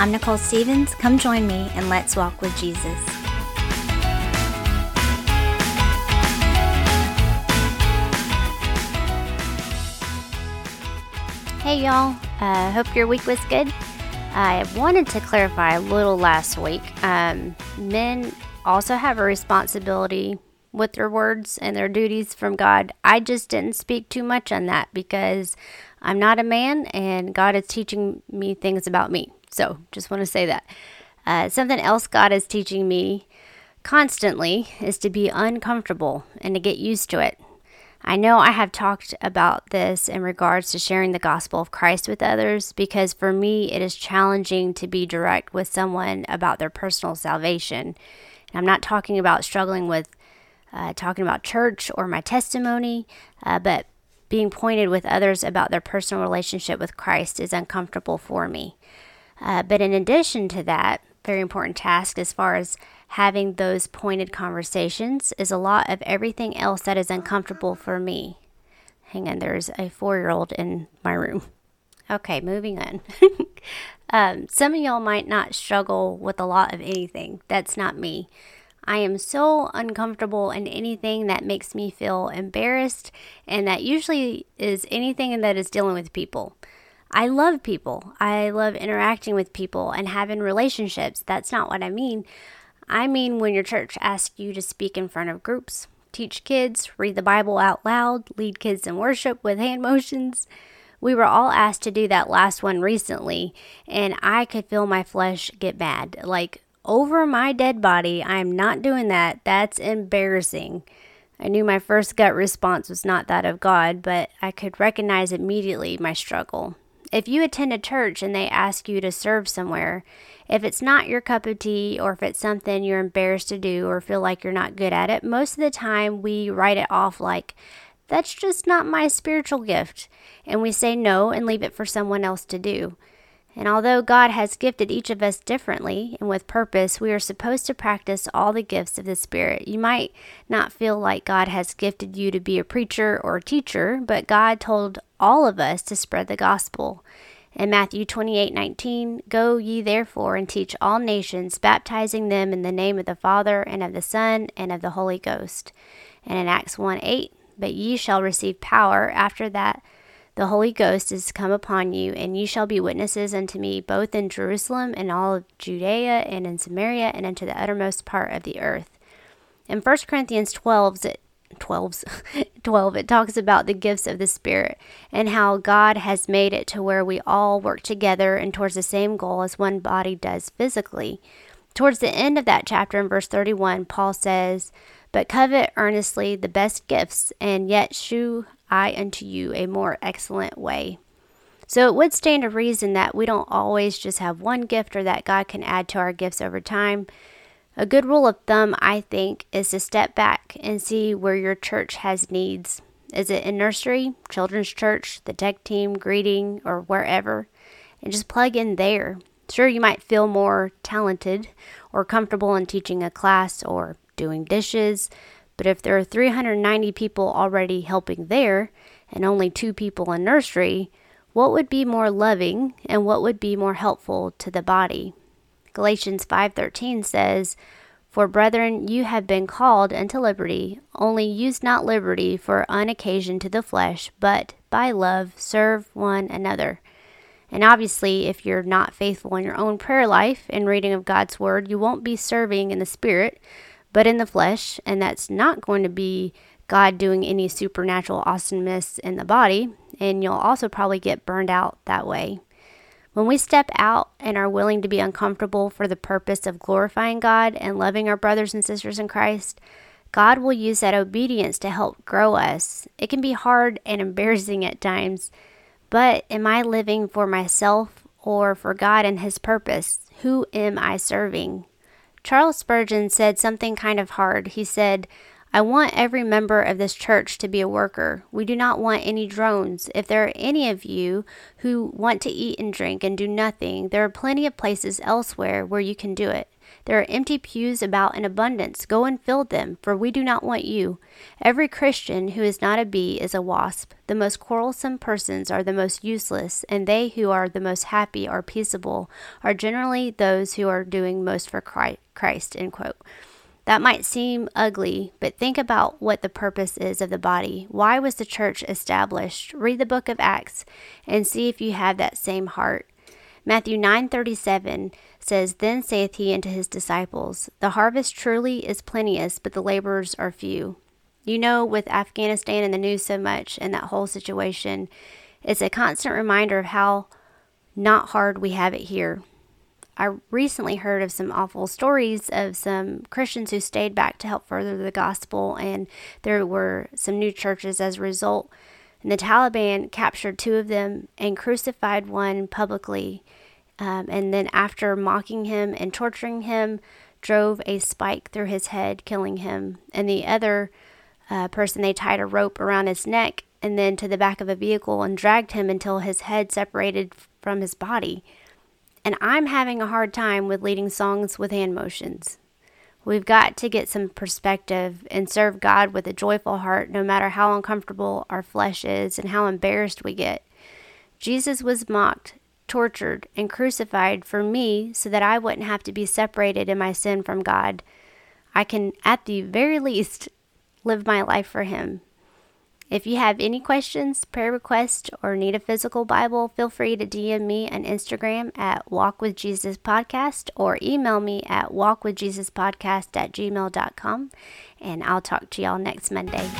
I'm Nicole Stevens. Come join me and let's walk with Jesus. Hey, y'all. Uh, hope your week was good. I wanted to clarify a little last week. Um, men also have a responsibility with their words and their duties from God. I just didn't speak too much on that because I'm not a man and God is teaching me things about me. So just want to say that. Uh, something else God is teaching me constantly is to be uncomfortable and to get used to it. I know I have talked about this in regards to sharing the gospel of Christ with others because for me it is challenging to be direct with someone about their personal salvation. And I'm not talking about struggling with uh, talking about church or my testimony, uh, but being pointed with others about their personal relationship with Christ is uncomfortable for me. Uh, but in addition to that, very important task as far as having those pointed conversations is a lot of everything else that is uncomfortable for me. Hang on, there's a four year old in my room. Okay, moving on. um, some of y'all might not struggle with a lot of anything. That's not me. I am so uncomfortable in anything that makes me feel embarrassed, and that usually is anything that is dealing with people. I love people. I love interacting with people and having relationships. That's not what I mean. I mean when your church asks you to speak in front of groups, teach kids, read the Bible out loud, lead kids in worship with hand motions. We were all asked to do that last one recently, and I could feel my flesh get bad. Like, over my dead body. I'm not doing that. That's embarrassing. I knew my first gut response was not that of God, but I could recognize immediately my struggle. If you attend a church and they ask you to serve somewhere, if it's not your cup of tea or if it's something you're embarrassed to do or feel like you're not good at it, most of the time we write it off like, that's just not my spiritual gift. And we say no and leave it for someone else to do. And although God has gifted each of us differently and with purpose, we are supposed to practice all the gifts of the Spirit. You might not feel like God has gifted you to be a preacher or a teacher, but God told all of us to spread the gospel. In Matthew 28 19, Go ye therefore and teach all nations, baptizing them in the name of the Father, and of the Son, and of the Holy Ghost. And in Acts 1 8, But ye shall receive power after that the Holy Ghost is come upon you, and ye shall be witnesses unto me both in Jerusalem and all of Judea and in Samaria and unto the uttermost part of the earth. In 1 Corinthians 12, 12, 12, it talks about the gifts of the Spirit and how God has made it to where we all work together and towards the same goal as one body does physically. Towards the end of that chapter, in verse 31, Paul says, But covet earnestly the best gifts, and yet shew I unto you a more excellent way. So it would stand to reason that we don't always just have one gift or that God can add to our gifts over time. A good rule of thumb, I think, is to step back and see where your church has needs. Is it in nursery, children's church, the tech team, greeting, or wherever? And just plug in there. Sure, you might feel more talented or comfortable in teaching a class or doing dishes, but if there are 390 people already helping there and only two people in nursery, what would be more loving and what would be more helpful to the body? Galatians 5:13 says, "For brethren, you have been called unto liberty; only use not liberty for an occasion to the flesh, but by love serve one another." And obviously, if you're not faithful in your own prayer life and reading of God's word, you won't be serving in the spirit, but in the flesh, and that's not going to be God doing any supernatural awesomeness in the body, and you'll also probably get burned out that way. When we step out and are willing to be uncomfortable for the purpose of glorifying God and loving our brothers and sisters in Christ, God will use that obedience to help grow us. It can be hard and embarrassing at times, but am I living for myself or for God and His purpose? Who am I serving? Charles Spurgeon said something kind of hard. He said, I want every member of this church to be a worker. We do not want any drones. If there are any of you who want to eat and drink and do nothing, there are plenty of places elsewhere where you can do it. There are empty pews about in abundance. Go and fill them, for we do not want you. Every Christian who is not a bee is a wasp. The most quarrelsome persons are the most useless, and they who are the most happy or peaceable are generally those who are doing most for Christ. End quote. That might seem ugly, but think about what the purpose is of the body. Why was the church established? Read the book of Acts and see if you have that same heart. Matthew 9:37 says, "Then saith he unto his disciples, The harvest truly is plenteous, but the laborers are few." You know, with Afghanistan in the news so much and that whole situation, it's a constant reminder of how not hard we have it here. I recently heard of some awful stories of some Christians who stayed back to help further the gospel, and there were some new churches as a result. And the Taliban captured two of them and crucified one publicly. Um, and then, after mocking him and torturing him, drove a spike through his head, killing him. And the other uh, person, they tied a rope around his neck and then to the back of a vehicle and dragged him until his head separated from his body and I'm having a hard time with leading songs with hand motions. We've got to get some perspective and serve God with a joyful heart, no matter how uncomfortable our flesh is and how embarrassed we get. Jesus was mocked, tortured, and crucified for me so that I wouldn't have to be separated in my sin from God. I can, at the very least, live my life for Him. If you have any questions, prayer requests, or need a physical Bible, feel free to DM me on Instagram at Walk with Jesus Podcast or email me at walkwithjesuspodcast at gmail.com. And I'll talk to y'all next Monday.